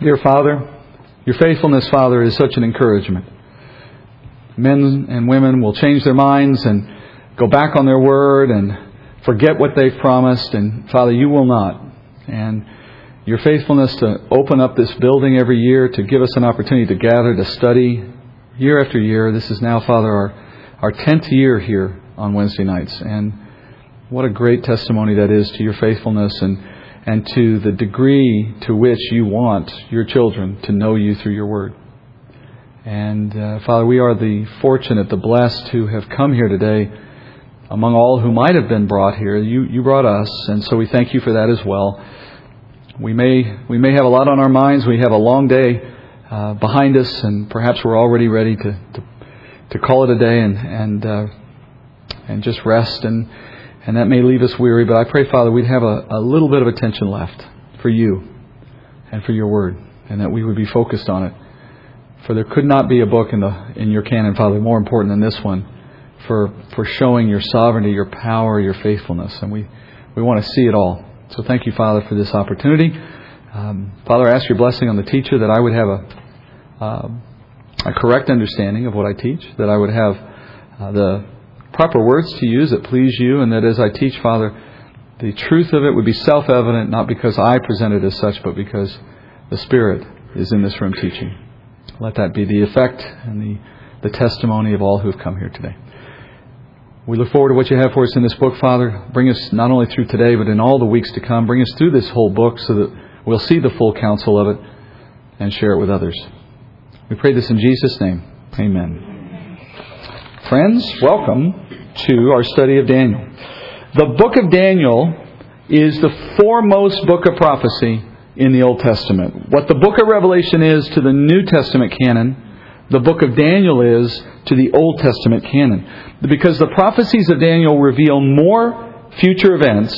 Dear Father, your faithfulness, Father, is such an encouragement. Men and women will change their minds and go back on their word and forget what they've promised, and Father, you will not. And your faithfulness to open up this building every year, to give us an opportunity to gather, to study year after year. This is now, Father, our, our 10th year here on Wednesday nights. And what a great testimony that is to your faithfulness and, and to the degree to which you want your children to know you through your word. And uh, Father, we are the fortunate, the blessed who have come here today among all who might have been brought here. You, you brought us, and so we thank you for that as well. We may, we may have a lot on our minds. We have a long day uh, behind us, and perhaps we're already ready to, to, to call it a day and, and, uh, and just rest, and, and that may leave us weary. But I pray, Father, we'd have a, a little bit of attention left for you and for your word, and that we would be focused on it. For there could not be a book in, the, in your canon, Father, more important than this one for, for showing your sovereignty, your power, your faithfulness. And we, we want to see it all. So thank you, Father, for this opportunity. Um, Father, I ask your blessing on the teacher that I would have a, uh, a correct understanding of what I teach, that I would have uh, the proper words to use that please you, and that as I teach, Father, the truth of it would be self evident, not because I present it as such, but because the Spirit is in this room teaching. Let that be the effect and the, the testimony of all who have come here today. We look forward to what you have for us in this book, Father. Bring us not only through today, but in all the weeks to come. Bring us through this whole book so that we'll see the full counsel of it and share it with others. We pray this in Jesus' name. Amen. Friends, welcome to our study of Daniel. The book of Daniel is the foremost book of prophecy in the Old Testament. What the book of Revelation is to the New Testament canon, the book of Daniel is to the Old Testament canon. Because the prophecies of Daniel reveal more future events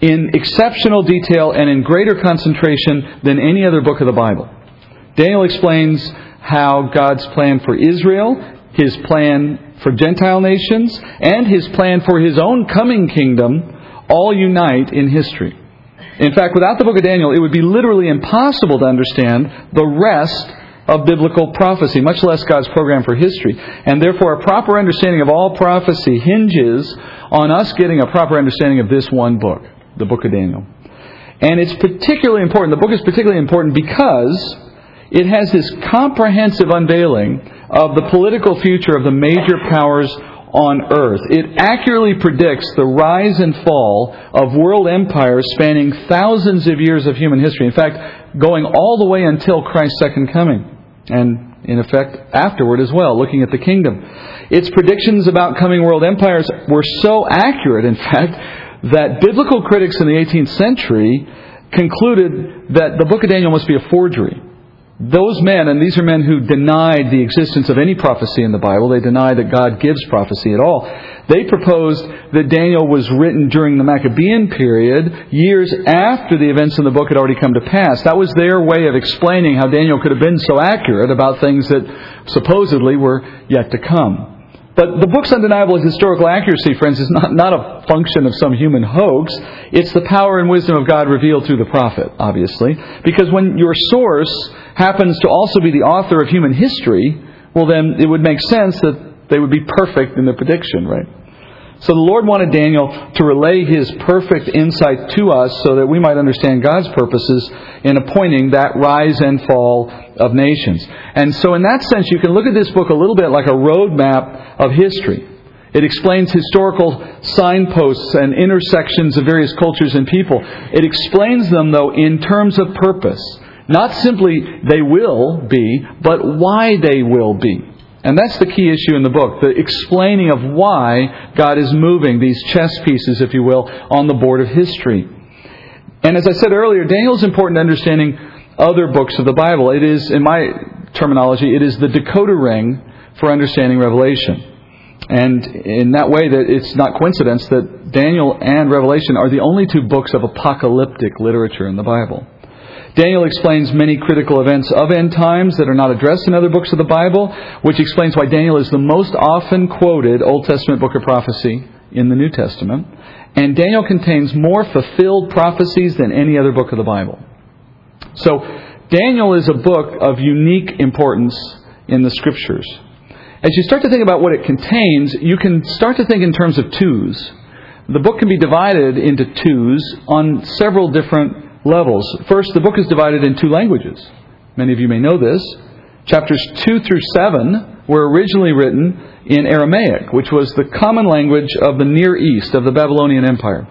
in exceptional detail and in greater concentration than any other book of the Bible. Daniel explains how God's plan for Israel, his plan for Gentile nations, and his plan for his own coming kingdom all unite in history. In fact, without the book of Daniel, it would be literally impossible to understand the rest of biblical prophecy, much less God's program for history. And therefore, a proper understanding of all prophecy hinges on us getting a proper understanding of this one book, the book of Daniel. And it's particularly important, the book is particularly important because it has this comprehensive unveiling of the political future of the major powers on earth. It accurately predicts the rise and fall of world empires spanning thousands of years of human history. In fact, going all the way until Christ's second coming. And in effect, afterward as well, looking at the kingdom. Its predictions about coming world empires were so accurate, in fact, that biblical critics in the 18th century concluded that the book of Daniel must be a forgery. Those men, and these are men who denied the existence of any prophecy in the Bible, they deny that God gives prophecy at all. They proposed that Daniel was written during the Maccabean period, years after the events in the book had already come to pass. That was their way of explaining how Daniel could have been so accurate about things that supposedly were yet to come. But the book's undeniable historical accuracy, friends, is not, not a function of some human hoax. It's the power and wisdom of God revealed through the prophet, obviously. Because when your source happens to also be the author of human history, well, then it would make sense that they would be perfect in their prediction, right? So the Lord wanted Daniel to relay his perfect insight to us so that we might understand God's purposes in appointing that rise and fall of nations. And so in that sense, you can look at this book a little bit like a roadmap of history. It explains historical signposts and intersections of various cultures and people. It explains them, though, in terms of purpose. Not simply they will be, but why they will be. And that's the key issue in the book, the explaining of why God is moving these chess pieces, if you will, on the board of history. And as I said earlier, Daniel is important to understanding other books of the Bible. It is, in my terminology, it is the decoder ring for understanding Revelation. And in that way, that it's not coincidence that Daniel and Revelation are the only two books of apocalyptic literature in the Bible. Daniel explains many critical events of end times that are not addressed in other books of the Bible, which explains why Daniel is the most often quoted Old Testament book of prophecy in the New Testament. And Daniel contains more fulfilled prophecies than any other book of the Bible. So, Daniel is a book of unique importance in the Scriptures. As you start to think about what it contains, you can start to think in terms of twos. The book can be divided into twos on several different levels. First, the book is divided in two languages. Many of you may know this. Chapters 2 through 7 were originally written in Aramaic, which was the common language of the Near East, of the Babylonian Empire.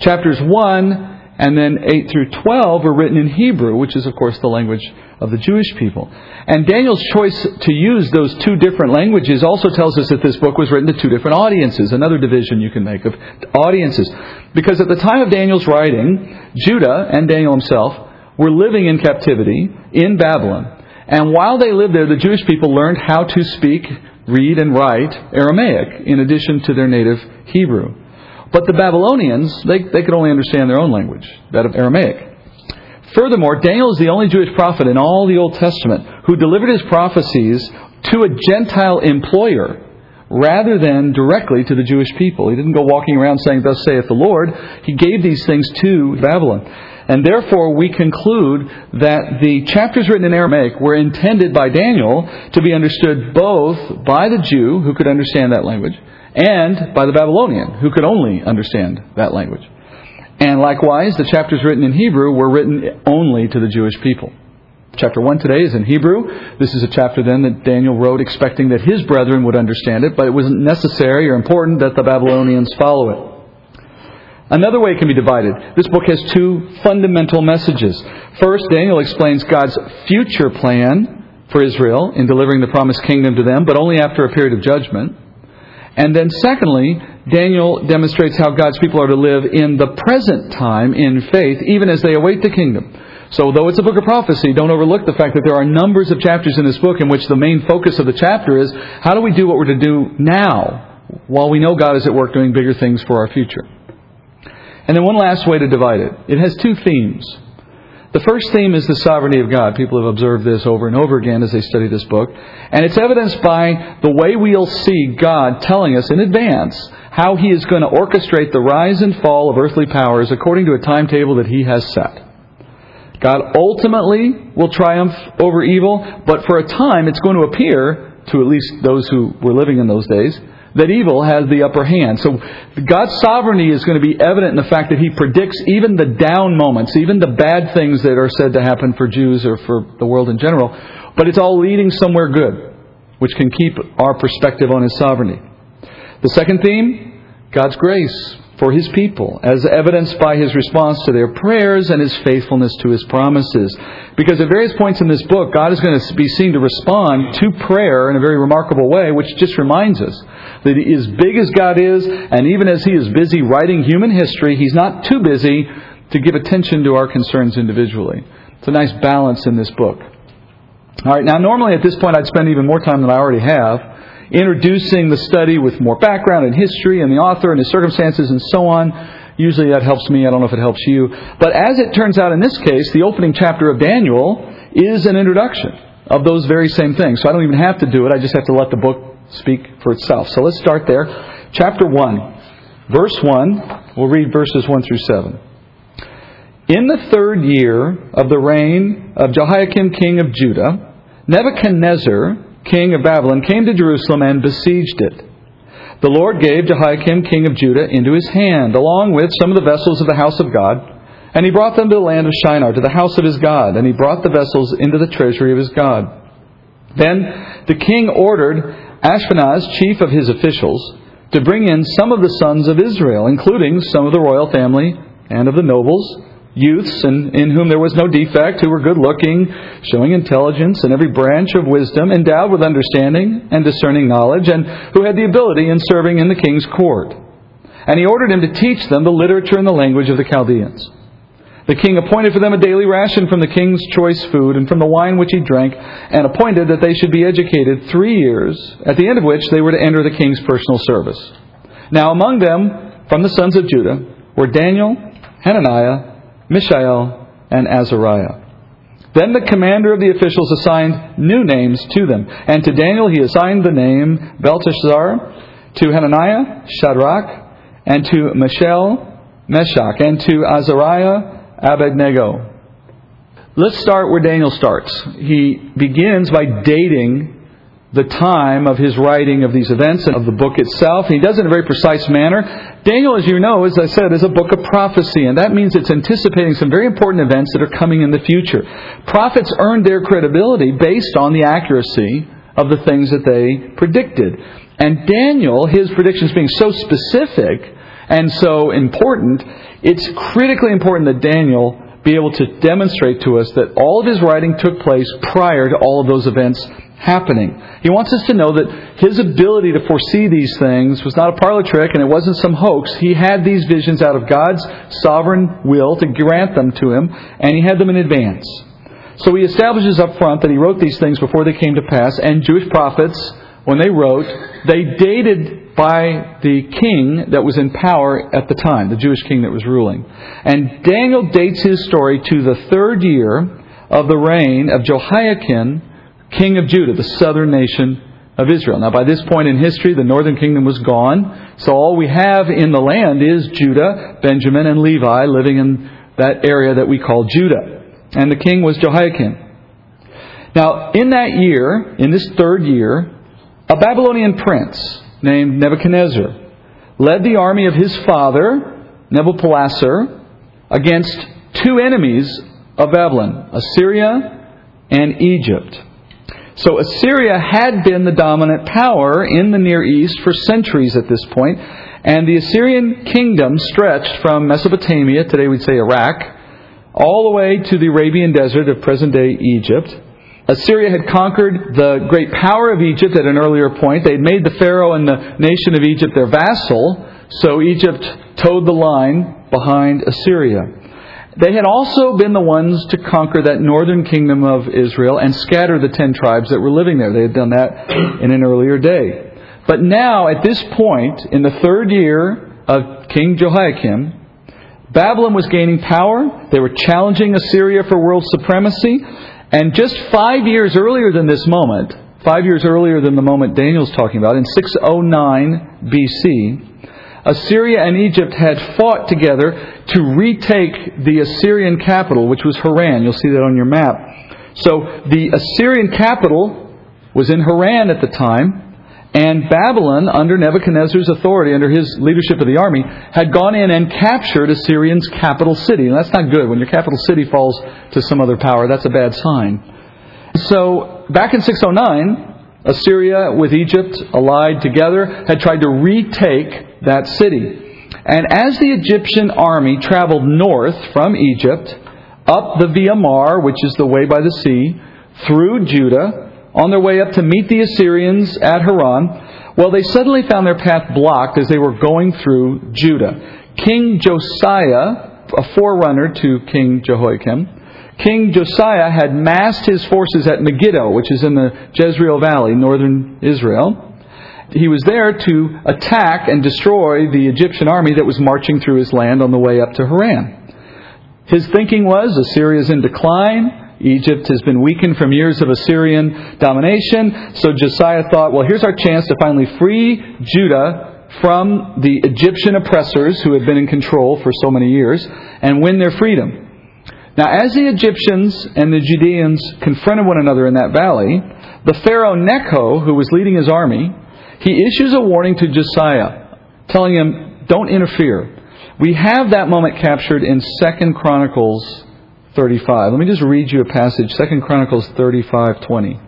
Chapters 1 and then 8 through 12 were written in Hebrew, which is, of course, the language of the Jewish people. And Daniel's choice to use those two different languages also tells us that this book was written to two different audiences, another division you can make of audiences. Because at the time of Daniel's writing, Judah and Daniel himself were living in captivity in Babylon. And while they lived there, the Jewish people learned how to speak, read, and write Aramaic in addition to their native Hebrew. But the Babylonians, they, they could only understand their own language, that of Aramaic. Furthermore, Daniel is the only Jewish prophet in all the Old Testament who delivered his prophecies to a Gentile employer rather than directly to the Jewish people. He didn't go walking around saying, Thus saith the Lord. He gave these things to Babylon. And therefore, we conclude that the chapters written in Aramaic were intended by Daniel to be understood both by the Jew, who could understand that language, and by the Babylonian, who could only understand that language. And likewise, the chapters written in Hebrew were written only to the Jewish people. Chapter 1 today is in Hebrew. This is a chapter then that Daniel wrote expecting that his brethren would understand it, but it wasn't necessary or important that the Babylonians follow it. Another way it can be divided. This book has two fundamental messages. First, Daniel explains God's future plan for Israel in delivering the promised kingdom to them, but only after a period of judgment. And then, secondly, Daniel demonstrates how God's people are to live in the present time in faith, even as they await the kingdom. So, though it's a book of prophecy, don't overlook the fact that there are numbers of chapters in this book in which the main focus of the chapter is how do we do what we're to do now while we know God is at work doing bigger things for our future. And then one last way to divide it. It has two themes. The first theme is the sovereignty of God. People have observed this over and over again as they study this book. And it's evidenced by the way we'll see God telling us in advance how He is going to orchestrate the rise and fall of earthly powers according to a timetable that He has set. God ultimately will triumph over evil, but for a time it's going to appear, to at least those who were living in those days, that evil has the upper hand. So God's sovereignty is going to be evident in the fact that He predicts even the down moments, even the bad things that are said to happen for Jews or for the world in general. But it's all leading somewhere good, which can keep our perspective on His sovereignty. The second theme, God's grace for his people, as evidenced by his response to their prayers and his faithfulness to his promises. Because at various points in this book, God is going to be seen to respond to prayer in a very remarkable way, which just reminds us that as big as God is, and even as he is busy writing human history, he's not too busy to give attention to our concerns individually. It's a nice balance in this book. All right, now normally at this point I'd spend even more time than I already have introducing the study with more background and history and the author and his circumstances and so on. Usually that helps me. I don't know if it helps you. But as it turns out in this case, the opening chapter of Daniel is an introduction of those very same things. So I don't even have to do it. I just have to let the book speak for itself. So let's start there. Chapter 1, verse 1. We'll read verses 1 through 7. In the third year of the reign of Jehoiakim king of Judah, Nebuchadnezzar king of Babylon, came to Jerusalem and besieged it. The Lord gave Jehoiakim, king of Judah, into his hand, along with some of the vessels of the house of God. And he brought them to the land of Shinar, to the house of his God. And he brought the vessels into the treasury of his God. Then the king ordered Ashpenaz, chief of his officials, to bring in some of the sons of Israel, including some of the royal family and of the nobles youths in, in whom there was no defect, who were good looking, showing intelligence in every branch of wisdom, endowed with understanding and discerning knowledge, and who had the ability in serving in the king's court. And he ordered him to teach them the literature and the language of the Chaldeans. The king appointed for them a daily ration from the king's choice food and from the wine which he drank, and appointed that they should be educated three years, at the end of which they were to enter the king's personal service. Now among them, from the sons of Judah, were Daniel, Hananiah, Mishael, and Azariah. Then the commander of the officials assigned new names to them. And to Daniel he assigned the name Belteshazzar, to Hananiah, Shadrach, and to Mishael, Meshach, and to Azariah, Abednego. Let's start where Daniel starts. He begins by dating the time of his writing of these events and of the book itself. He does it in a very precise manner. Daniel, as you know, as I said, is a book of prophecy, and that means it's anticipating some very important events that are coming in the future. Prophets earned their credibility based on the accuracy of the things that they predicted. And Daniel, his predictions being so specific and so important, it's critically important that Daniel be able to demonstrate to us that all of his writing took place prior to all of those events happening. He wants us to know that his ability to foresee these things was not a parlor trick and it wasn't some hoax. He had these visions out of God's sovereign will to grant them to him, and he had them in advance. So he establishes up front that he wrote these things before they came to pass, and Jewish prophets, when they wrote, they dated by the king that was in power at the time, the Jewish king that was ruling. And Daniel dates his story to the third year of the reign of Jehoiakim, king of Judah, the southern nation of Israel. Now, by this point in history, the northern kingdom was gone, so all we have in the land is Judah, Benjamin, and Levi living in that area that we call Judah. And the king was Jehoiakim. Now, in that year, in this third year, a Babylonian prince named Nebuchadnezzar led the army of his father, Nebuchadnezzar, against two enemies of Babylon, Assyria and Egypt. So Assyria had been the dominant power in the Near East for centuries at this point, and the Assyrian kingdom stretched from Mesopotamia, today we'd say Iraq, all the way to the Arabian desert of present day Egypt. Assyria had conquered the great power of Egypt at an earlier point. They had made the Pharaoh and the nation of Egypt their vassal, so Egypt toed the line behind Assyria. They had also been the ones to conquer that northern kingdom of Israel and scatter the ten tribes that were living there. They had done that in an earlier day. But now, at this point, in the third year of King Jehoiakim, Babylon was gaining power. They were challenging Assyria for world supremacy. And just five years earlier than this moment, five years earlier than the moment Daniel's talking about, in 609 BC, Assyria and Egypt had fought together to retake the Assyrian capital, which was Haran. You'll see that on your map. So the Assyrian capital was in Haran at the time, and Babylon, under Nebuchadnezzar's authority, under his leadership of the army, had gone in and captured Assyrian's capital city. And that's not good. When your capital city falls to some other power, that's a bad sign. So, back in 609, Assyria with Egypt allied together had tried to retake that city. And as the Egyptian army traveled north from Egypt, up the Via Maris, which is the way by the sea, through Judah, on their way up to meet the Assyrians at Haran, well, they suddenly found their path blocked as they were going through Judah. King Josiah, a forerunner to King Jehoiakim, King Josiah had massed his forces at Megiddo, which is in the Jezreel Valley, northern Israel. He was there to attack and destroy the Egyptian army that was marching through his land on the way up to Haran. His thinking was Assyria is in decline. Egypt has been weakened from years of Assyrian domination. So Josiah thought, well, here's our chance to finally free Judah from the Egyptian oppressors who had been in control for so many years and win their freedom. Now, as the Egyptians and the Judeans confronted one another in that valley, the Pharaoh Necho, who was leading his army, he issues a warning to Josiah, telling him, don't interfere. We have that moment captured in 2 Chronicles 35. Let me just read you a passage, 2 Chronicles 35:20.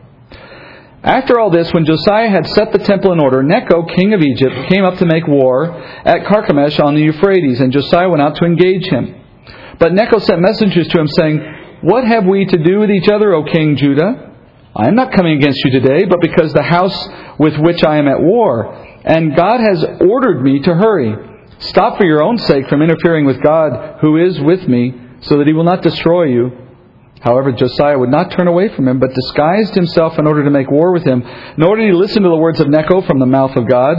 After all this, when Josiah had set the temple in order, Necho, king of Egypt, came up to make war at Carchemish on the Euphrates, and Josiah went out to engage him. But Necho sent messengers to him, saying, What have we to do with each other, O king Judah? I am not coming against you today, but because the house with which I am at war, and God has ordered me to hurry. Stop for your own sake from interfering with God, who is with me, so that he will not destroy you. However, Josiah would not turn away from him, but disguised himself in order to make war with him. Nor did he listen to the words of Necho from the mouth of God,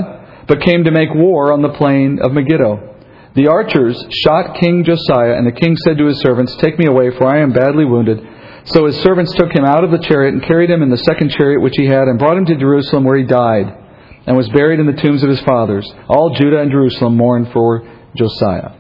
but came to make war on the plain of Megiddo. The archers shot King Josiah, and the king said to his servants, Take me away, for I am badly wounded. So his servants took him out of the chariot and carried him in the second chariot which he had, and brought him to Jerusalem, where he died, and was buried in the tombs of his fathers. All Judah and Jerusalem mourned for Josiah.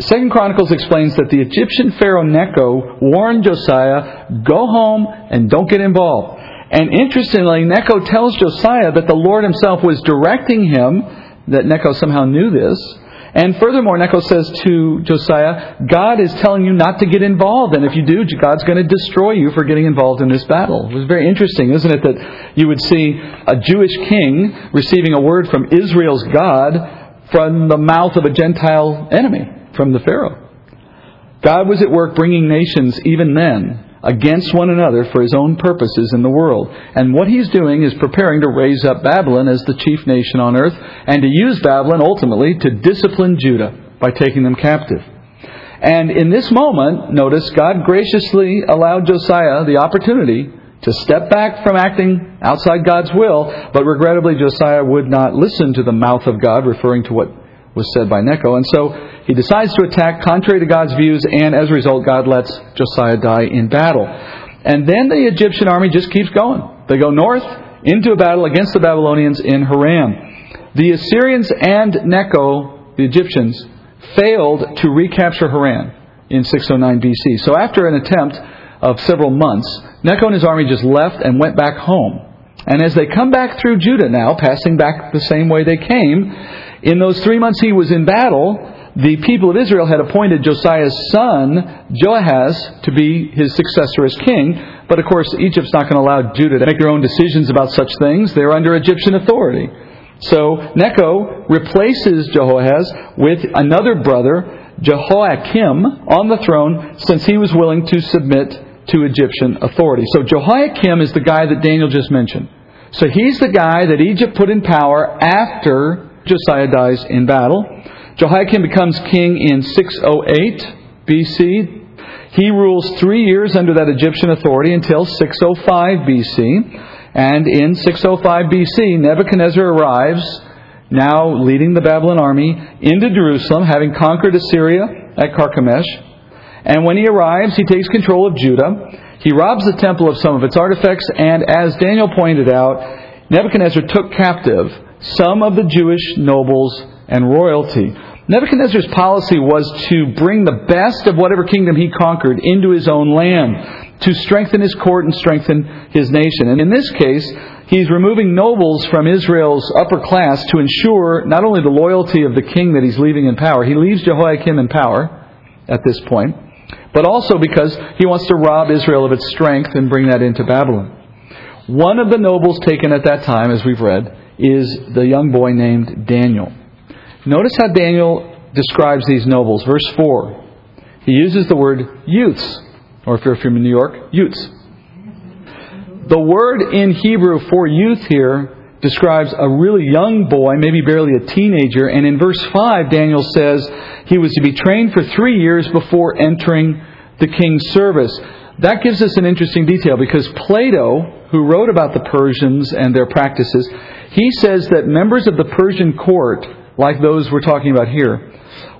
Second Chronicles explains that the Egyptian Pharaoh Necho warned Josiah, go home and don't get involved. And interestingly, Necho tells Josiah that the Lord himself was directing him, that Necho somehow knew this. And furthermore, Necho says to Josiah, God is telling you not to get involved, and if you do, God's going to destroy you for getting involved in this battle. It was very interesting, isn't it, that you would see a Jewish king receiving a word from Israel's God from the mouth of a Gentile enemy from the Pharaoh. God was at work bringing nations even then against one another for his own purposes in the world. And what he's doing is preparing to raise up Babylon as the chief nation on earth and to use Babylon ultimately to discipline Judah by taking them captive. And in this moment, notice God graciously allowed Josiah the opportunity to step back from acting outside God's will, but regrettably Josiah would not listen to the mouth of God, referring to what was said by Necho. And so he decides to attack contrary to God's views, and as a result, God lets Josiah die in battle. And then the Egyptian army just keeps going. They go north into a battle against the Babylonians in Haran. The Assyrians and Necho, the Egyptians, failed to recapture Haran in 609 BC. So after an attempt of several months, Necho and his army just left and went back home. And as they come back through Judah now, passing back the same way they came, in those three months he was in battle, the people of Israel had appointed Josiah's son, Joahaz, to be his successor as king. But of course, Egypt's not going to allow Judah to make their own decisions about such things. They're under Egyptian authority. So Necho replaces Jehoahaz with another brother, Jehoiakim, on the throne since he was willing to submit to Egyptian authority. So Jehoiakim is the guy that Daniel just mentioned. So he's the guy that Egypt put in power after Josiah dies in battle. Jehoiakim becomes king in 608 BC. He rules three years under that Egyptian authority until 605 BC. And in 605 BC, Nebuchadnezzar arrives, now leading the Babylon army, into Jerusalem, having conquered Assyria at Carchemish. And when he arrives, he takes control of Judah. He robs the temple of some of its artifacts, and as Daniel pointed out, Nebuchadnezzar took captive some of the Jewish nobles and royalty. Nebuchadnezzar's policy was to bring the best of whatever kingdom he conquered into his own land, to strengthen his court and strengthen his nation. And in this case, he's removing nobles from Israel's upper class to ensure not only the loyalty of the king that he's leaving in power, he leaves Jehoiakim in power at this point, but also because he wants to rob Israel of its strength and bring that into Babylon. One of the nobles taken at that time, as we've read, is the young boy named Daniel. Notice how Daniel describes these nobles. Verse 4. He uses the word youths, or if you're from New York, youths. The word in Hebrew for youth here describes a really young boy, maybe barely a teenager, and in verse 5, Daniel says he was to be trained for three years before entering the king's service. That gives us an interesting detail because Plato, who wrote about the Persians and their practices, he says that members of the Persian court, like those we're talking about here,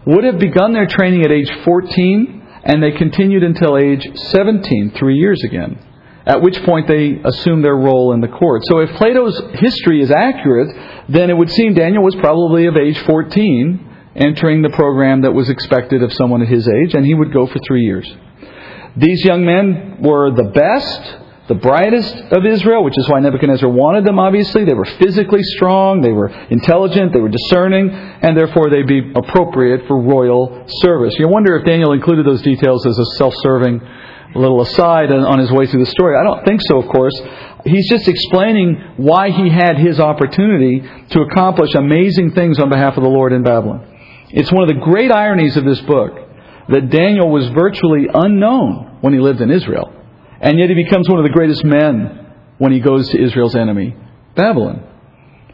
would have begun their training at age 14 and they continued until age 17, three years again, at which point they assumed their role in the court. So if Plato's history is accurate, then it would seem Daniel was probably of age 14, entering the program that was expected of someone at his age, and he would go for three years. These young men were the best the brightest of Israel, which is why Nebuchadnezzar wanted them, obviously. They were physically strong, they were intelligent, they were discerning, and therefore they'd be appropriate for royal service. You wonder if Daniel included those details as a self serving little aside on his way through the story. I don't think so, of course. He's just explaining why he had his opportunity to accomplish amazing things on behalf of the Lord in Babylon. It's one of the great ironies of this book that Daniel was virtually unknown when he lived in Israel. And yet he becomes one of the greatest men when he goes to Israel's enemy, Babylon.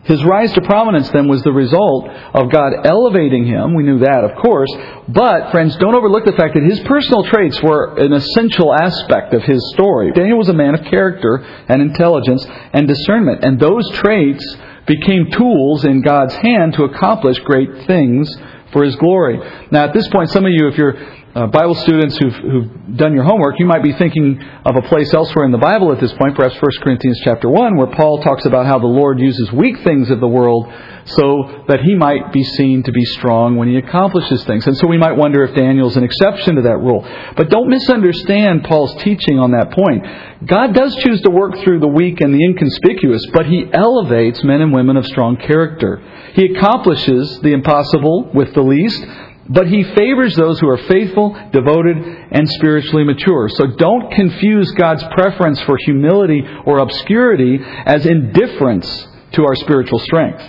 His rise to prominence then was the result of God elevating him. We knew that, of course. But, friends, don't overlook the fact that his personal traits were an essential aspect of his story. Daniel was a man of character and intelligence and discernment. And those traits became tools in God's hand to accomplish great things for his glory. Now, at this point, some of you, if you're uh, Bible students who've, who've done your homework, you might be thinking of a place elsewhere in the Bible at this point, perhaps 1 Corinthians chapter 1, where Paul talks about how the Lord uses weak things of the world so that he might be seen to be strong when he accomplishes things. And so we might wonder if Daniel's an exception to that rule. But don't misunderstand Paul's teaching on that point. God does choose to work through the weak and the inconspicuous, but he elevates men and women of strong character. He accomplishes the impossible with the least, but he favors those who are faithful, devoted, and spiritually mature. So don't confuse God's preference for humility or obscurity as indifference to our spiritual strength.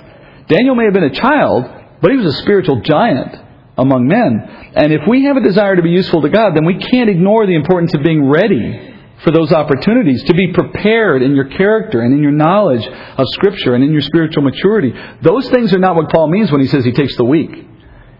Daniel may have been a child, but he was a spiritual giant among men. And if we have a desire to be useful to God, then we can't ignore the importance of being ready for those opportunities, to be prepared in your character and in your knowledge of Scripture and in your spiritual maturity. Those things are not what Paul means when he says he takes the weak.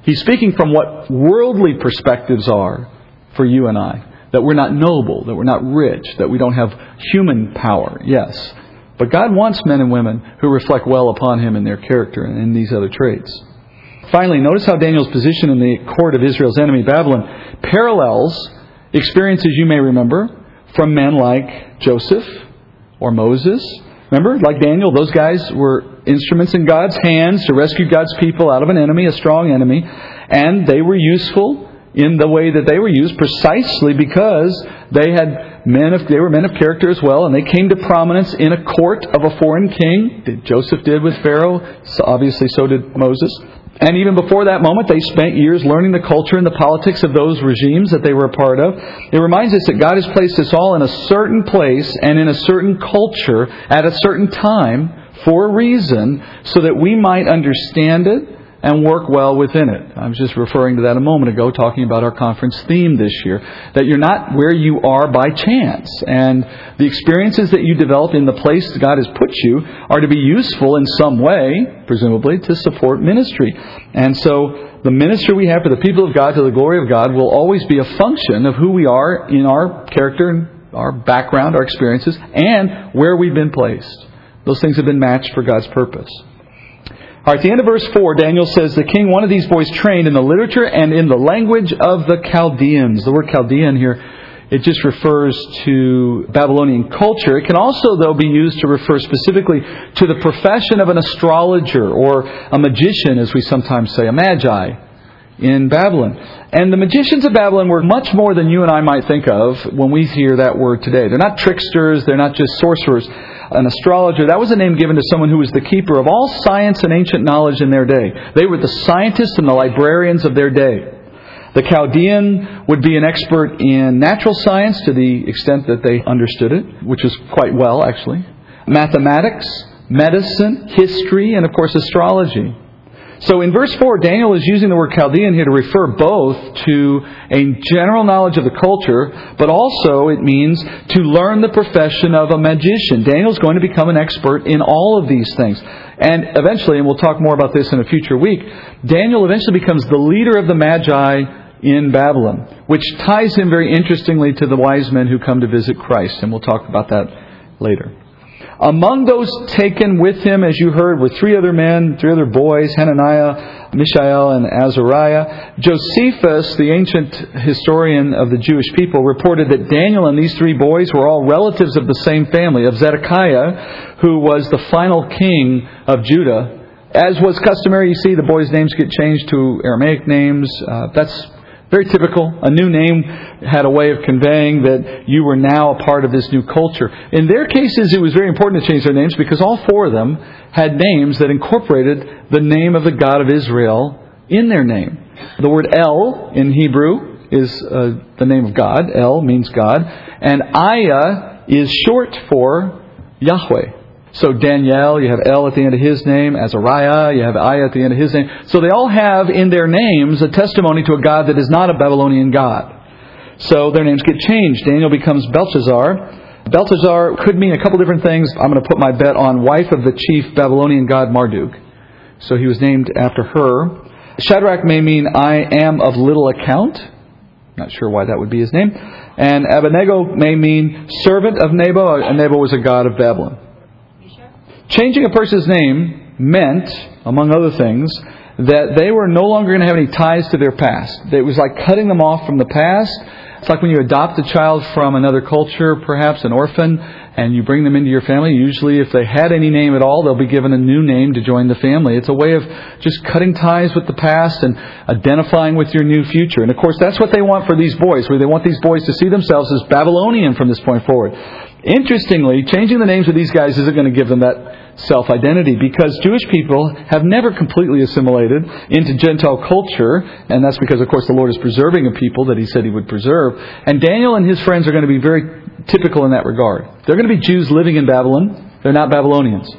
He's speaking from what worldly perspectives are for you and I. That we're not noble, that we're not rich, that we don't have human power, yes. But God wants men and women who reflect well upon Him in their character and in these other traits. Finally, notice how Daniel's position in the court of Israel's enemy, Babylon, parallels experiences you may remember from men like Joseph or Moses. Remember, like Daniel, those guys were instruments in God's hands to rescue God's people out of an enemy, a strong enemy, and they were useful in the way that they were used precisely because they had men of they were men of character as well, and they came to prominence in a court of a foreign king. Joseph did with Pharaoh, so obviously so did Moses. And even before that moment, they spent years learning the culture and the politics of those regimes that they were a part of. It reminds us that God has placed us all in a certain place and in a certain culture at a certain time for a reason so that we might understand it and work well within it. I was just referring to that a moment ago, talking about our conference theme this year. That you're not where you are by chance. And the experiences that you develop in the place that God has put you are to be useful in some way, presumably, to support ministry. And so the ministry we have for the people of God to the glory of God will always be a function of who we are in our character, and our background, our experiences, and where we've been placed. Those things have been matched for God's purpose. All right, the end of verse 4, Daniel says, The king wanted these boys trained in the literature and in the language of the Chaldeans. The word Chaldean here, it just refers to Babylonian culture. It can also, though, be used to refer specifically to the profession of an astrologer or a magician, as we sometimes say, a magi in Babylon. And the magicians of Babylon were much more than you and I might think of when we hear that word today. They're not tricksters, they're not just sorcerers. An astrologer, that was a name given to someone who was the keeper of all science and ancient knowledge in their day. They were the scientists and the librarians of their day. The Chaldean would be an expert in natural science to the extent that they understood it, which is quite well, actually. Mathematics, medicine, history, and of course astrology. So in verse 4, Daniel is using the word Chaldean here to refer both to a general knowledge of the culture, but also it means to learn the profession of a magician. Daniel's going to become an expert in all of these things. And eventually, and we'll talk more about this in a future week, Daniel eventually becomes the leader of the Magi in Babylon, which ties him very interestingly to the wise men who come to visit Christ. And we'll talk about that later. Among those taken with him, as you heard, were three other men, three other boys, Hananiah, Mishael, and Azariah. Josephus, the ancient historian of the Jewish people, reported that Daniel and these three boys were all relatives of the same family, of Zedekiah, who was the final king of Judah. As was customary, you see the boys' names get changed to Aramaic names. Uh, that's very typical. A new name had a way of conveying that you were now a part of this new culture. In their cases, it was very important to change their names because all four of them had names that incorporated the name of the God of Israel in their name. The word El in Hebrew is uh, the name of God. El means God. And Ayah is short for Yahweh. So Daniel, you have El at the end of his name. Azariah, you have I at the end of his name. So they all have in their names a testimony to a God that is not a Babylonian God. So their names get changed. Daniel becomes Belshazzar. Belshazzar could mean a couple different things. I'm going to put my bet on wife of the chief Babylonian god Marduk. So he was named after her. Shadrach may mean I am of little account. Not sure why that would be his name. And Abednego may mean servant of Nebo. And Nebo was a god of Babylon. Changing a person's name meant, among other things, that they were no longer going to have any ties to their past. It was like cutting them off from the past. It's like when you adopt a child from another culture, perhaps an orphan, and you bring them into your family. Usually, if they had any name at all, they'll be given a new name to join the family. It's a way of just cutting ties with the past and identifying with your new future. And of course, that's what they want for these boys, where they want these boys to see themselves as Babylonian from this point forward. Interestingly, changing the names of these guys isn't going to give them that self identity because Jewish people have never completely assimilated into Gentile culture, and that's because, of course, the Lord is preserving a people that He said He would preserve. And Daniel and his friends are going to be very typical in that regard. They're going to be Jews living in Babylon, they're not Babylonians.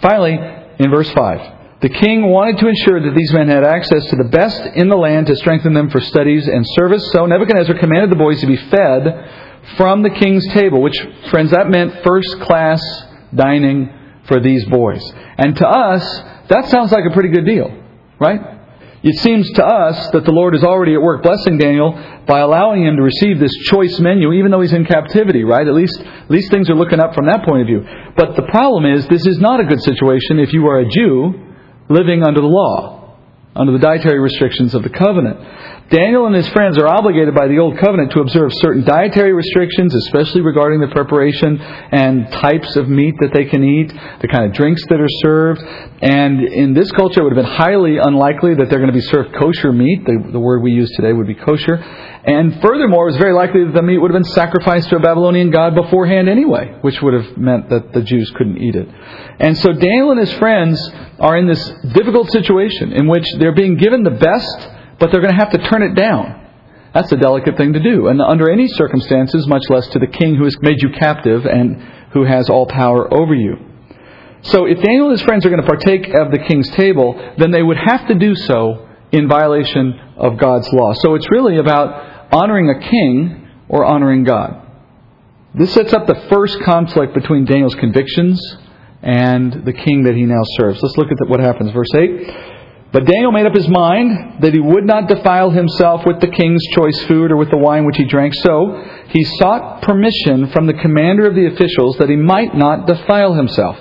Finally, in verse 5. The king wanted to ensure that these men had access to the best in the land to strengthen them for studies and service. So Nebuchadnezzar commanded the boys to be fed from the king's table, which, friends, that meant first class dining for these boys. And to us, that sounds like a pretty good deal, right? It seems to us that the Lord is already at work blessing Daniel by allowing him to receive this choice menu, even though he's in captivity, right? At least, at least things are looking up from that point of view. But the problem is, this is not a good situation if you are a Jew living under the law, under the dietary restrictions of the covenant. Daniel and his friends are obligated by the Old Covenant to observe certain dietary restrictions, especially regarding the preparation and types of meat that they can eat, the kind of drinks that are served. And in this culture, it would have been highly unlikely that they're going to be served kosher meat. The, the word we use today would be kosher. And furthermore, it was very likely that the meat would have been sacrificed to a Babylonian god beforehand anyway, which would have meant that the Jews couldn't eat it. And so Daniel and his friends are in this difficult situation in which they're being given the best but they're going to have to turn it down. That's a delicate thing to do. And under any circumstances, much less to the king who has made you captive and who has all power over you. So if Daniel and his friends are going to partake of the king's table, then they would have to do so in violation of God's law. So it's really about honoring a king or honoring God. This sets up the first conflict between Daniel's convictions and the king that he now serves. Let's look at what happens. Verse 8. But Daniel made up his mind that he would not defile himself with the king's choice food or with the wine which he drank. So he sought permission from the commander of the officials that he might not defile himself.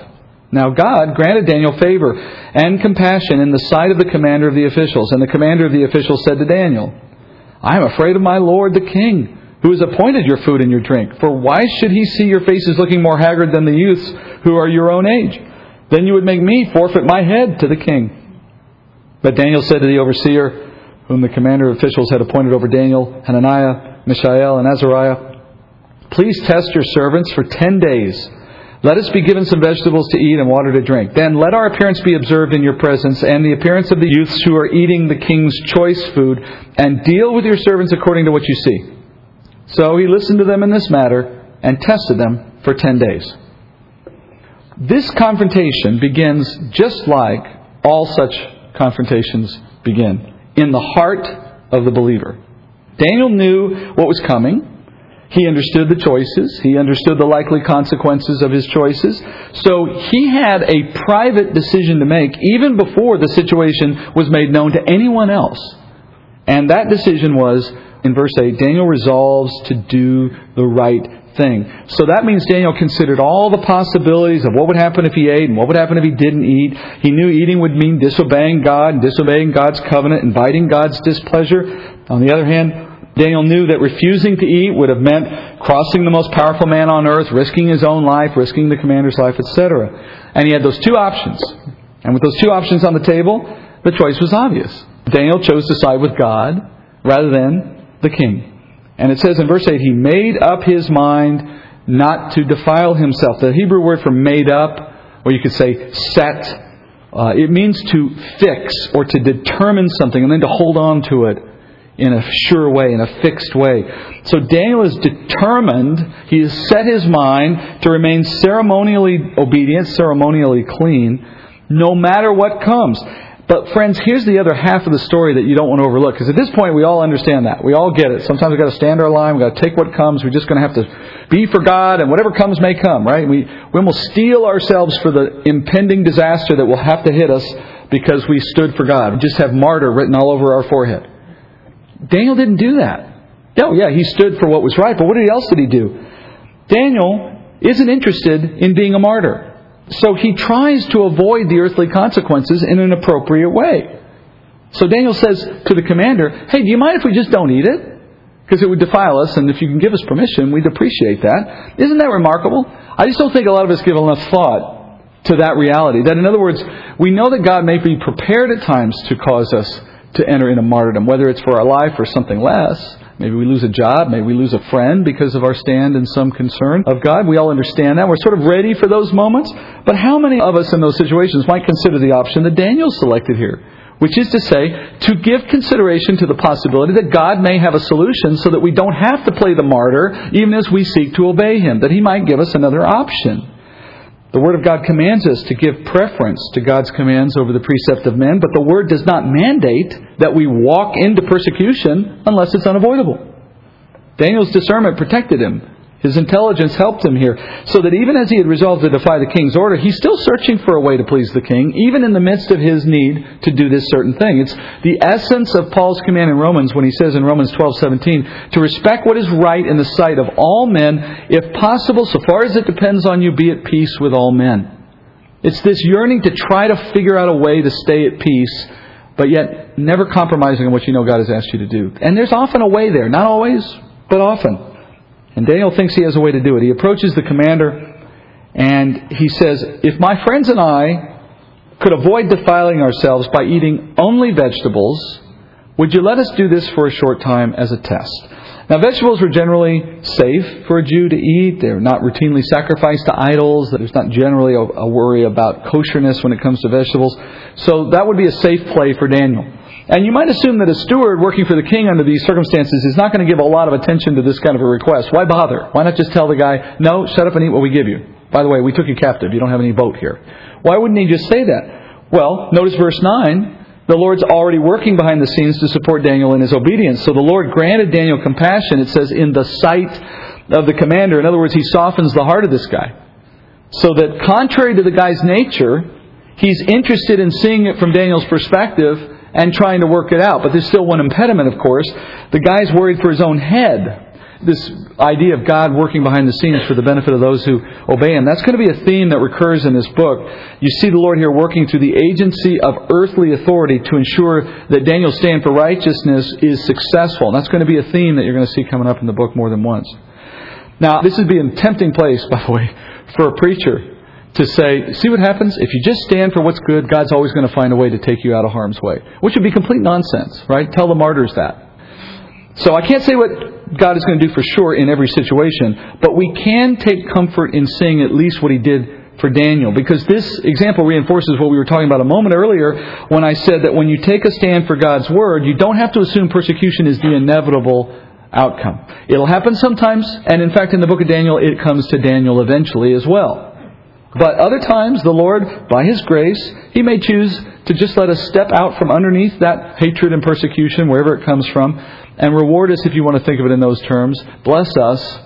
Now God granted Daniel favor and compassion in the sight of the commander of the officials. And the commander of the officials said to Daniel, I am afraid of my lord the king, who has appointed your food and your drink. For why should he see your faces looking more haggard than the youths who are your own age? Then you would make me forfeit my head to the king. But Daniel said to the overseer, whom the commander of officials had appointed over Daniel, Hananiah, Mishael, and Azariah, Please test your servants for ten days. Let us be given some vegetables to eat and water to drink. Then let our appearance be observed in your presence and the appearance of the youths who are eating the king's choice food, and deal with your servants according to what you see. So he listened to them in this matter and tested them for ten days. This confrontation begins just like all such confrontations begin in the heart of the believer. Daniel knew what was coming. He understood the choices. He understood the likely consequences of his choices. So he had a private decision to make even before the situation was made known to anyone else. And that decision was, in verse 8, Daniel resolves to do the right thing. So that means Daniel considered all the possibilities of what would happen if he ate and what would happen if he didn't eat. He knew eating would mean disobeying God and disobeying God's covenant, inviting God's displeasure. On the other hand, Daniel knew that refusing to eat would have meant crossing the most powerful man on earth, risking his own life, risking the commander's life, etc. And he had those two options. And with those two options on the table, the choice was obvious. Daniel chose to side with God rather than the king. And it says in verse 8, he made up his mind not to defile himself. The Hebrew word for made up, or you could say set, uh, it means to fix or to determine something and then to hold on to it in a sure way, in a fixed way. So Daniel is determined, he has set his mind to remain ceremonially obedient, ceremonially clean, no matter what comes. But friends, here's the other half of the story that you don't want to overlook. Because at this point, we all understand that. We all get it. Sometimes we've got to stand our line. We've got to take what comes. We're just going to have to be for God, and whatever comes may come, right? We, we will steel ourselves for the impending disaster that will have to hit us because we stood for God. We just have martyr written all over our forehead. Daniel didn't do that. No, yeah, he stood for what was right, but what else did he do? Daniel isn't interested in being a martyr. So he tries to avoid the earthly consequences in an appropriate way. So Daniel says to the commander, Hey, do you mind if we just don't eat it? Because it would defile us, and if you can give us permission, we'd appreciate that. Isn't that remarkable? I just don't think a lot of us give enough thought to that reality. That, in other words, we know that God may be prepared at times to cause us to enter into martyrdom, whether it's for our life or something less. Maybe we lose a job. Maybe we lose a friend because of our stand and some concern of God. We all understand that. We're sort of ready for those moments. But how many of us in those situations might consider the option that Daniel selected here? Which is to say, to give consideration to the possibility that God may have a solution so that we don't have to play the martyr even as we seek to obey Him, that He might give us another option. The Word of God commands us to give preference to God's commands over the precept of men, but the Word does not mandate that we walk into persecution unless it's unavoidable. Daniel's discernment protected him. His intelligence helped him here, so that even as he had resolved to defy the king's order, he's still searching for a way to please the king, even in the midst of his need to do this certain thing. It's the essence of Paul's command in Romans when he says in Romans 12:17 to respect what is right in the sight of all men, if possible, so far as it depends on you, be at peace with all men. It's this yearning to try to figure out a way to stay at peace, but yet never compromising on what you know God has asked you to do. And there's often a way there, not always, but often. And Daniel thinks he has a way to do it. He approaches the commander and he says, If my friends and I could avoid defiling ourselves by eating only vegetables, would you let us do this for a short time as a test? Now, vegetables were generally safe for a Jew to eat. They're not routinely sacrificed to idols. There's not generally a, worry about kosherness when it comes to vegetables. So that would be a safe play for Daniel. And you might assume that a steward working for the king under these circumstances is not going to give a lot of attention to this kind of a request. Why bother? Why not just tell the guy, no, shut up and eat what we give you? By the way, we took you captive. You don't have any vote here. Why wouldn't he just say that? Well, notice verse 9. The Lord's already working behind the scenes to support Daniel in his obedience. So the Lord granted Daniel compassion, it says, in the sight of the commander. In other words, he softens the heart of this guy. So that contrary to the guy's nature, he's interested in seeing it from Daniel's perspective and trying to work it out. But there's still one impediment, of course. The guy's worried for his own head. This idea of God working behind the scenes for the benefit of those who obey Him. That's going to be a theme that recurs in this book. You see the Lord here working through the agency of earthly authority to ensure that Daniel's stand for righteousness is successful. And that's going to be a theme that you're going to see coming up in the book more than once. Now, this would be a tempting place, by the way, for a preacher to say, see what happens? If you just stand for what's good, God's always going to find a way to take you out of harm's way. Which would be complete nonsense, right? Tell the martyrs that. So I can't say what God is going to do for sure in every situation, but we can take comfort in seeing at least what He did for Daniel. Because this example reinforces what we were talking about a moment earlier when I said that when you take a stand for God's Word, you don't have to assume persecution is the inevitable outcome. It'll happen sometimes, and in fact, in the book of Daniel, it comes to Daniel eventually as well. But other times, the Lord, by His grace, He may choose to just let us step out from underneath that hatred and persecution, wherever it comes from, and reward us, if you want to think of it in those terms, bless us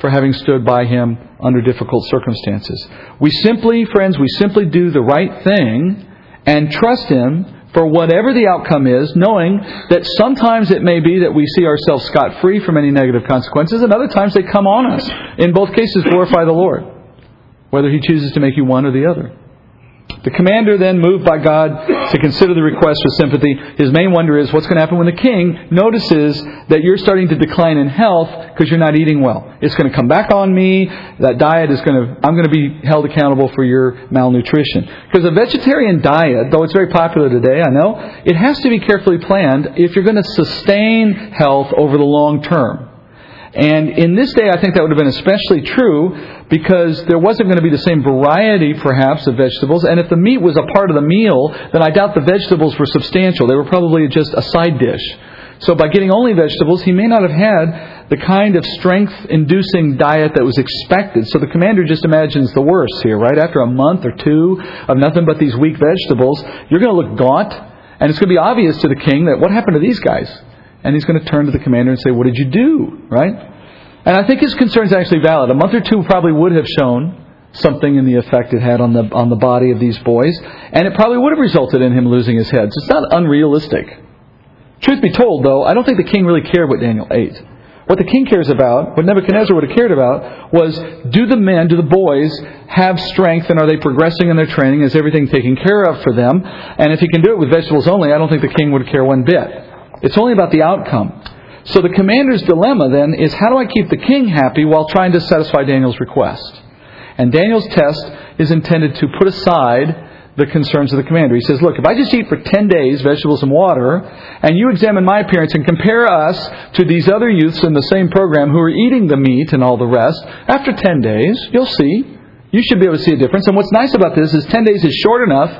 for having stood by Him under difficult circumstances. We simply, friends, we simply do the right thing and trust Him for whatever the outcome is, knowing that sometimes it may be that we see ourselves scot free from any negative consequences, and other times they come on us. In both cases, glorify the Lord whether he chooses to make you one or the other. The commander then, moved by God to consider the request with sympathy, his main wonder is what's going to happen when the king notices that you're starting to decline in health because you're not eating well. It's going to come back on me. That diet is going to, I'm going to be held accountable for your malnutrition. Because a vegetarian diet, though it's very popular today, I know, it has to be carefully planned if you're going to sustain health over the long term. And in this day, I think that would have been especially true because there wasn't going to be the same variety, perhaps, of vegetables. And if the meat was a part of the meal, then I doubt the vegetables were substantial. They were probably just a side dish. So by getting only vegetables, he may not have had the kind of strength inducing diet that was expected. So the commander just imagines the worst here, right? After a month or two of nothing but these weak vegetables, you're going to look gaunt. And it's going to be obvious to the king that what happened to these guys? And he's going to turn to the commander and say, What did you do? Right? And I think his concern is actually valid. A month or two probably would have shown something in the effect it had on the, on the body of these boys, and it probably would have resulted in him losing his head. So it's not unrealistic. Truth be told, though, I don't think the king really cared what Daniel ate. What the king cares about, what Nebuchadnezzar would have cared about, was do the men, do the boys have strength and are they progressing in their training? Is everything taken care of for them? And if he can do it with vegetables only, I don't think the king would care one bit. It's only about the outcome. So the commander's dilemma then is how do I keep the king happy while trying to satisfy Daniel's request? And Daniel's test is intended to put aside the concerns of the commander. He says, Look, if I just eat for 10 days vegetables and water, and you examine my appearance and compare us to these other youths in the same program who are eating the meat and all the rest, after 10 days, you'll see. You should be able to see a difference. And what's nice about this is 10 days is short enough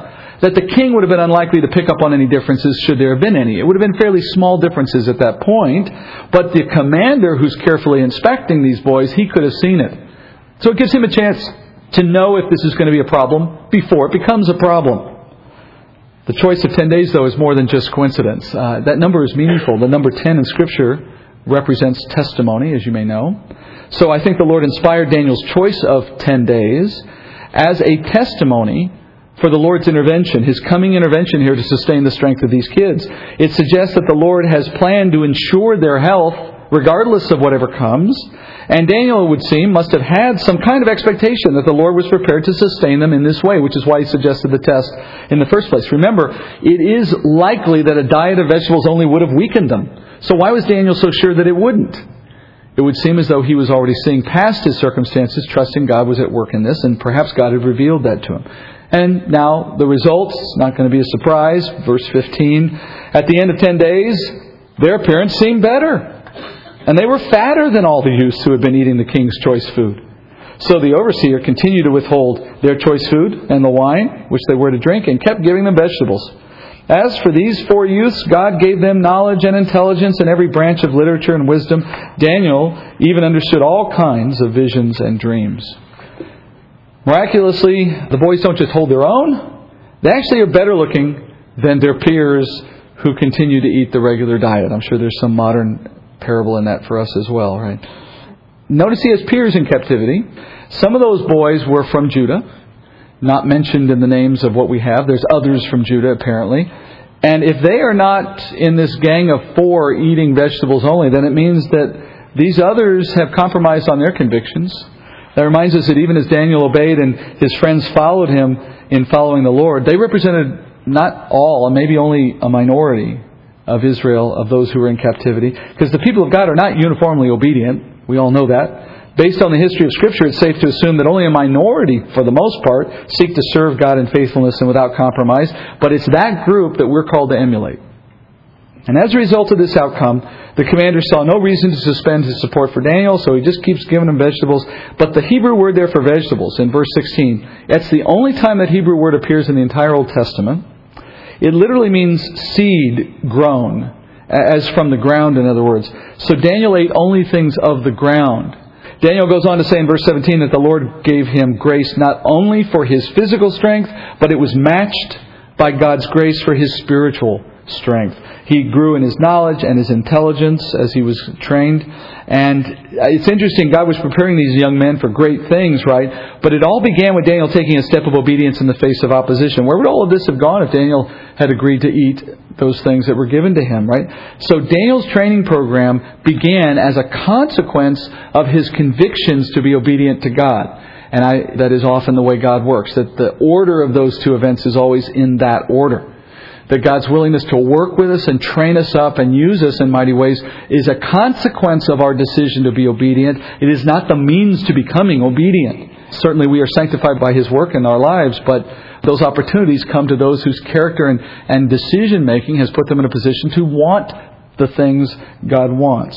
that the king would have been unlikely to pick up on any differences should there have been any. It would have been fairly small differences at that point, but the commander who's carefully inspecting these boys, he could have seen it. So it gives him a chance to know if this is going to be a problem before it becomes a problem. The choice of 10 days, though, is more than just coincidence. Uh, that number is meaningful. The number 10 in Scripture represents testimony, as you may know. So I think the Lord inspired Daniel's choice of 10 days as a testimony for the Lord's intervention, His coming intervention here to sustain the strength of these kids. It suggests that the Lord has planned to ensure their health regardless of whatever comes. And Daniel, it would seem, must have had some kind of expectation that the Lord was prepared to sustain them in this way, which is why he suggested the test in the first place. Remember, it is likely that a diet of vegetables only would have weakened them. So why was Daniel so sure that it wouldn't? It would seem as though he was already seeing past his circumstances, trusting God was at work in this, and perhaps God had revealed that to him. And now the results, not going to be a surprise. Verse 15. At the end of 10 days, their appearance seemed better. And they were fatter than all the youths who had been eating the king's choice food. So the overseer continued to withhold their choice food and the wine which they were to drink and kept giving them vegetables. As for these four youths, God gave them knowledge and intelligence in every branch of literature and wisdom. Daniel even understood all kinds of visions and dreams. Miraculously, the boys don't just hold their own, they actually are better looking than their peers who continue to eat the regular diet. I'm sure there's some modern parable in that for us as well, right? Notice he has peers in captivity. Some of those boys were from Judah, not mentioned in the names of what we have. There's others from Judah, apparently. And if they are not in this gang of four eating vegetables only, then it means that these others have compromised on their convictions. That reminds us that even as Daniel obeyed and his friends followed him in following the Lord, they represented not all, and maybe only a minority of Israel, of those who were in captivity. Because the people of God are not uniformly obedient. We all know that. Based on the history of Scripture, it's safe to assume that only a minority, for the most part, seek to serve God in faithfulness and without compromise. But it's that group that we're called to emulate. And as a result of this outcome, the commander saw no reason to suspend his support for Daniel, so he just keeps giving him vegetables. But the Hebrew word there for vegetables in verse 16, that's the only time that Hebrew word appears in the entire Old Testament. It literally means seed grown, as from the ground, in other words. So Daniel ate only things of the ground. Daniel goes on to say in verse 17 that the Lord gave him grace not only for his physical strength, but it was matched by God's grace for his spiritual strength. He grew in his knowledge and his intelligence as he was trained. And it's interesting, God was preparing these young men for great things, right? But it all began with Daniel taking a step of obedience in the face of opposition. Where would all of this have gone if Daniel had agreed to eat those things that were given to him, right? So Daniel's training program began as a consequence of his convictions to be obedient to God. And I, that is often the way God works, that the order of those two events is always in that order that God's willingness to work with us and train us up and use us in mighty ways is a consequence of our decision to be obedient. It is not the means to becoming obedient. Certainly we are sanctified by His work in our lives, but those opportunities come to those whose character and, and decision making has put them in a position to want the things God wants.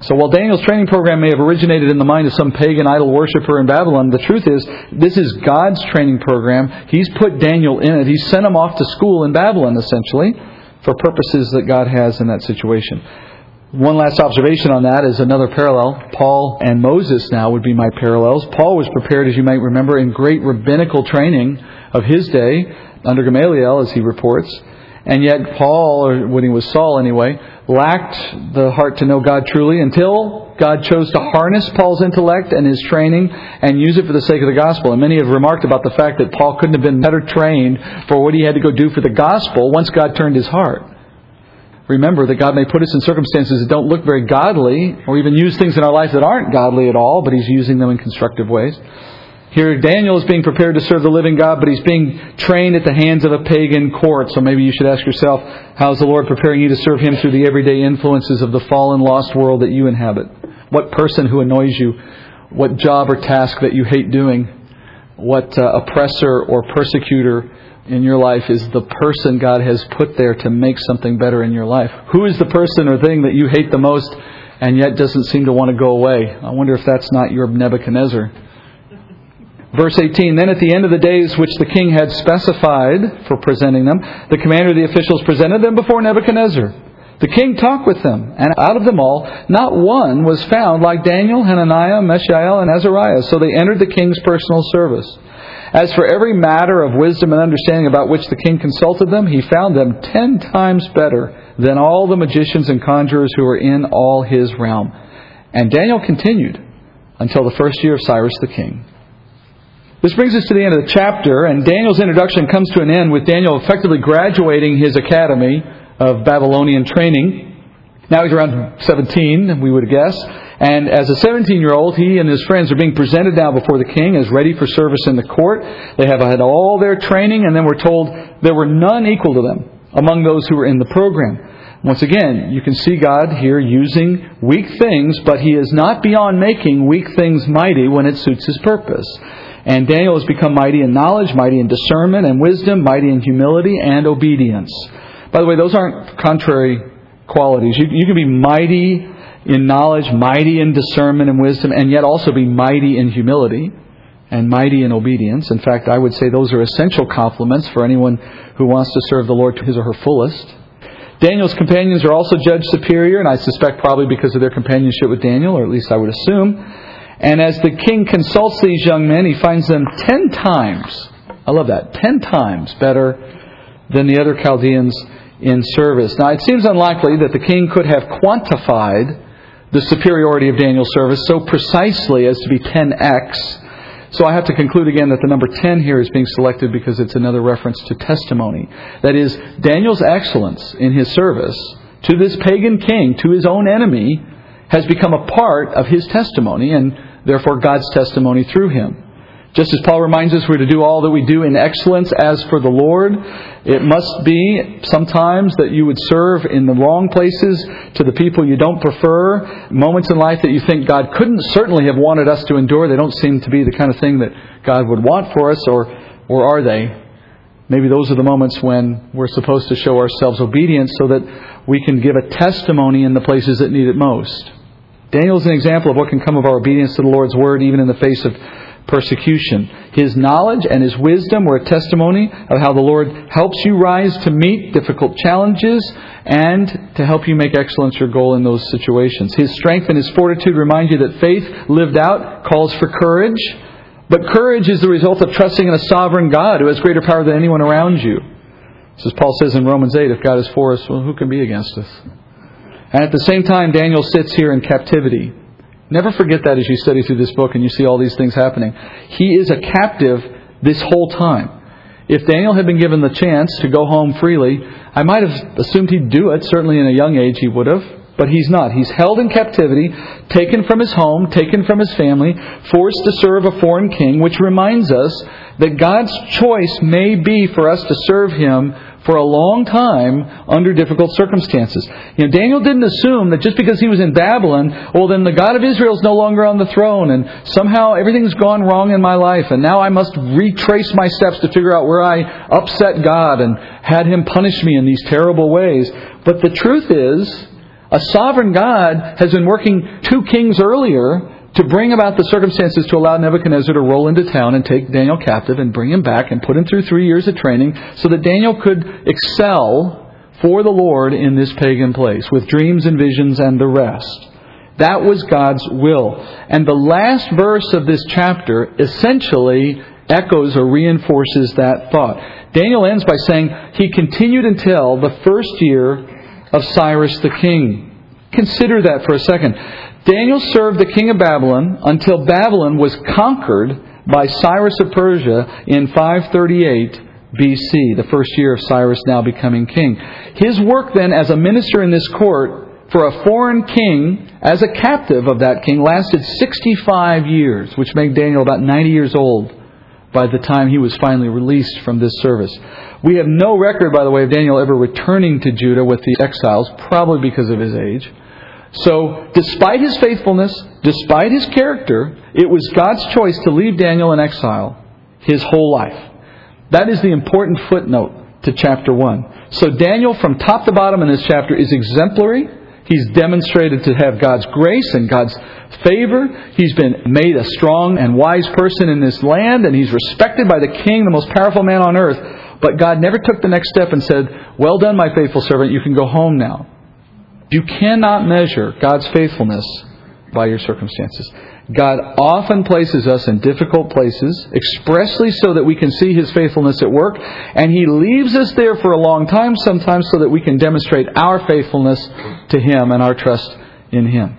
So while Daniel's training program may have originated in the mind of some pagan idol worshiper in Babylon, the truth is this is God's training program. He's put Daniel in it. He sent him off to school in Babylon, essentially, for purposes that God has in that situation. One last observation on that is another parallel. Paul and Moses now would be my parallels. Paul was prepared, as you might remember, in great rabbinical training of his day, under Gamaliel, as he reports. And yet, Paul, or when he was Saul anyway, lacked the heart to know God truly until God chose to harness Paul's intellect and his training and use it for the sake of the gospel. And many have remarked about the fact that Paul couldn't have been better trained for what he had to go do for the gospel once God turned his heart. remember that God may put us in circumstances that don't look very godly, or even use things in our life that aren't godly at all, but He's using them in constructive ways. Here, Daniel is being prepared to serve the living God, but he's being trained at the hands of a pagan court. So maybe you should ask yourself, how is the Lord preparing you to serve Him through the everyday influences of the fallen, lost world that you inhabit? What person who annoys you? What job or task that you hate doing? What uh, oppressor or persecutor in your life is the person God has put there to make something better in your life? Who is the person or thing that you hate the most and yet doesn't seem to want to go away? I wonder if that's not your Nebuchadnezzar. Verse 18 Then at the end of the days which the king had specified for presenting them, the commander of the officials presented them before Nebuchadnezzar. The king talked with them, and out of them all, not one was found like Daniel, Hananiah, Mishael, and Azariah. So they entered the king's personal service. As for every matter of wisdom and understanding about which the king consulted them, he found them ten times better than all the magicians and conjurers who were in all his realm. And Daniel continued until the first year of Cyrus the king. This brings us to the end of the chapter, and Daniel's introduction comes to an end with Daniel effectively graduating his academy of Babylonian training. Now he's around 17, we would guess. And as a 17 year old, he and his friends are being presented now before the king as ready for service in the court. They have had all their training, and then we're told there were none equal to them among those who were in the program. Once again, you can see God here using weak things, but He is not beyond making weak things mighty when it suits His purpose. And Daniel has become mighty in knowledge, mighty in discernment and wisdom, mighty in humility and obedience. By the way, those aren't contrary qualities. You, you can be mighty in knowledge, mighty in discernment and wisdom, and yet also be mighty in humility and mighty in obedience. In fact, I would say those are essential complements for anyone who wants to serve the Lord to his or her fullest. Daniel's companions are also judged superior, and I suspect probably because of their companionship with Daniel, or at least I would assume. And as the king consults these young men, he finds them ten times, I love that, ten times better than the other Chaldeans in service. Now, it seems unlikely that the king could have quantified the superiority of Daniel's service so precisely as to be 10x. So I have to conclude again that the number 10 here is being selected because it's another reference to testimony. That is, Daniel's excellence in his service to this pagan king, to his own enemy, has become a part of his testimony and therefore God's testimony through him. Just as Paul reminds us, we're to do all that we do in excellence as for the Lord. It must be sometimes that you would serve in the wrong places to the people you don't prefer. Moments in life that you think God couldn't certainly have wanted us to endure. They don't seem to be the kind of thing that God would want for us, or, or are they? Maybe those are the moments when we're supposed to show ourselves obedience so that we can give a testimony in the places that need it most. Daniel is an example of what can come of our obedience to the Lord's word, even in the face of persecution. His knowledge and his wisdom were a testimony of how the Lord helps you rise to meet difficult challenges and to help you make excellence your goal in those situations. His strength and his fortitude remind you that faith lived out calls for courage, but courage is the result of trusting in a sovereign God who has greater power than anyone around you. As Paul says in Romans 8, if God is for us, well, who can be against us? And at the same time, Daniel sits here in captivity. Never forget that as you study through this book and you see all these things happening. He is a captive this whole time. If Daniel had been given the chance to go home freely, I might have assumed he'd do it. Certainly in a young age he would have. But he's not. He's held in captivity, taken from his home, taken from his family, forced to serve a foreign king, which reminds us that God's choice may be for us to serve him for a long time under difficult circumstances. You know, Daniel didn't assume that just because he was in Babylon, well, then the God of Israel is no longer on the throne, and somehow everything's gone wrong in my life, and now I must retrace my steps to figure out where I upset God and had him punish me in these terrible ways. But the truth is, a sovereign God has been working two kings earlier to bring about the circumstances to allow Nebuchadnezzar to roll into town and take Daniel captive and bring him back and put him through three years of training so that Daniel could excel for the Lord in this pagan place with dreams and visions and the rest. That was God's will. And the last verse of this chapter essentially echoes or reinforces that thought. Daniel ends by saying, He continued until the first year of Cyrus the king. Consider that for a second. Daniel served the king of Babylon until Babylon was conquered by Cyrus of Persia in 538 BC, the first year of Cyrus now becoming king. His work then as a minister in this court for a foreign king as a captive of that king lasted 65 years, which made Daniel about 90 years old by the time he was finally released from this service. We have no record, by the way, of Daniel ever returning to Judah with the exiles, probably because of his age. So, despite his faithfulness, despite his character, it was God's choice to leave Daniel in exile his whole life. That is the important footnote to chapter 1. So, Daniel, from top to bottom in this chapter, is exemplary. He's demonstrated to have God's grace and God's favor. He's been made a strong and wise person in this land, and he's respected by the king, the most powerful man on earth. But God never took the next step and said, Well done, my faithful servant, you can go home now. You cannot measure God's faithfulness by your circumstances. God often places us in difficult places, expressly so that we can see His faithfulness at work, and He leaves us there for a long time sometimes so that we can demonstrate our faithfulness to Him and our trust in Him.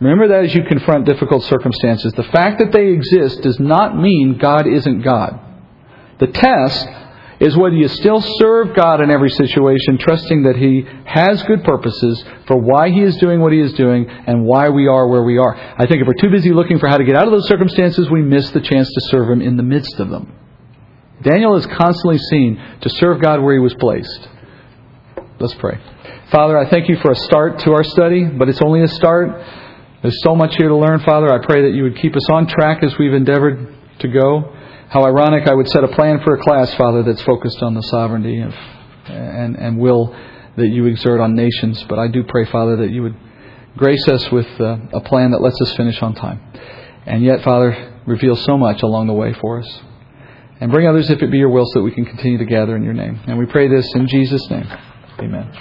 Remember that as you confront difficult circumstances. The fact that they exist does not mean God isn't God. The test is whether you still serve God in every situation, trusting that He has good purposes for why He is doing what He is doing and why we are where we are. I think if we're too busy looking for how to get out of those circumstances, we miss the chance to serve Him in the midst of them. Daniel is constantly seen to serve God where he was placed. Let's pray. Father, I thank you for a start to our study, but it's only a start. There's so much here to learn, Father. I pray that you would keep us on track as we've endeavored to go. How ironic I would set a plan for a class, Father, that's focused on the sovereignty of, and, and will that you exert on nations. But I do pray, Father, that you would grace us with uh, a plan that lets us finish on time. And yet, Father, reveal so much along the way for us. And bring others if it be your will so that we can continue to gather in your name. And we pray this in Jesus' name. Amen.